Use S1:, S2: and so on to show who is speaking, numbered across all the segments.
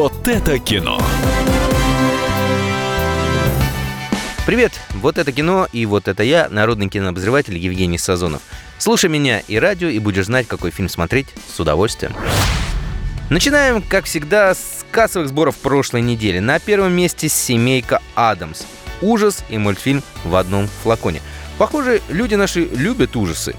S1: Вот это кино.
S2: Привет! Вот это кино и вот это я, народный кинообозреватель Евгений Сазонов. Слушай меня и радио, и будешь знать, какой фильм смотреть с удовольствием. Начинаем, как всегда, с кассовых сборов прошлой недели. На первом месте «Семейка Адамс». Ужас и мультфильм в одном флаконе. Похоже, люди наши любят ужасы.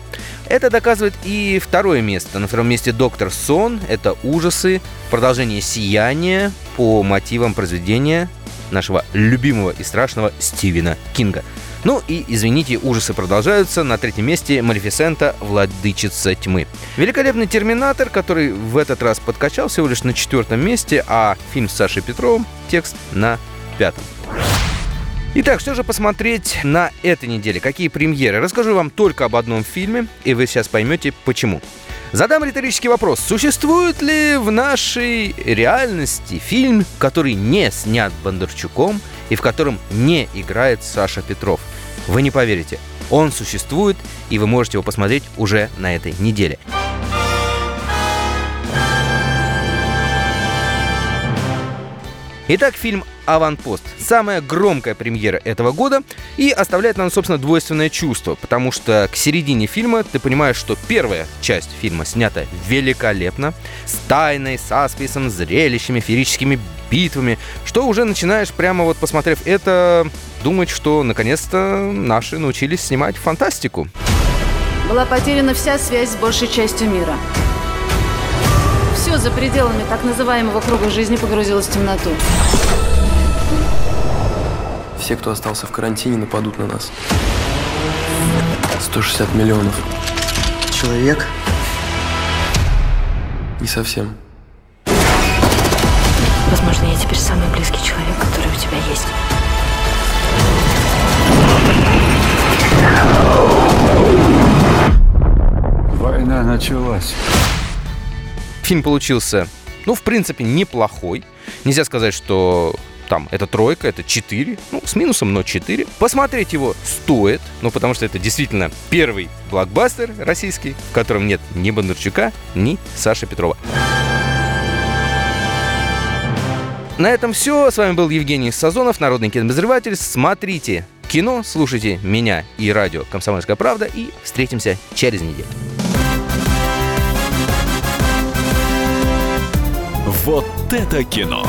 S2: Это доказывает и второе место. На втором месте «Доктор Сон». Это ужасы, продолжение «Сияния» по мотивам произведения нашего любимого и страшного Стивена Кинга. Ну и, извините, ужасы продолжаются. На третьем месте «Малефисента. Владычица тьмы». Великолепный «Терминатор», который в этот раз подкачал всего лишь на четвертом месте, а фильм с Сашей Петровым текст на пятом. Итак, что же посмотреть на этой неделе? Какие премьеры? Расскажу вам только об одном фильме, и вы сейчас поймете, почему. Задам риторический вопрос. Существует ли в нашей реальности фильм, который не снят Бондарчуком и в котором не играет Саша Петров? Вы не поверите. Он существует, и вы можете его посмотреть уже на этой неделе. Итак, фильм «Аванпост». Самая громкая премьера этого года и оставляет нам, собственно, двойственное чувство, потому что к середине фильма ты понимаешь, что первая часть фильма снята великолепно, с тайной, с асписом, зрелищами, феерическими битвами, что уже начинаешь, прямо вот посмотрев это, думать, что наконец-то наши научились снимать фантастику.
S3: Была потеряна вся связь с большей частью мира. За пределами так называемого круга жизни погрузилось в темноту.
S4: Все, кто остался в карантине, нападут на нас. 160 миллионов.
S5: Человек?
S4: Не совсем.
S6: Возможно, я теперь самый близкий человек, который у тебя есть.
S7: Война началась.
S2: Фильм получился, ну, в принципе, неплохой. Нельзя сказать, что там это тройка, это 4, ну, с минусом, но 4. Посмотреть его стоит, ну, потому что это действительно первый блокбастер российский, в котором нет ни Бондарчука, ни Саши Петрова. На этом все. С вами был Евгений Сазонов, народный кинообозреватель. Смотрите кино, слушайте меня и радио «Комсомольская правда» и встретимся через неделю.
S1: Вот это кино.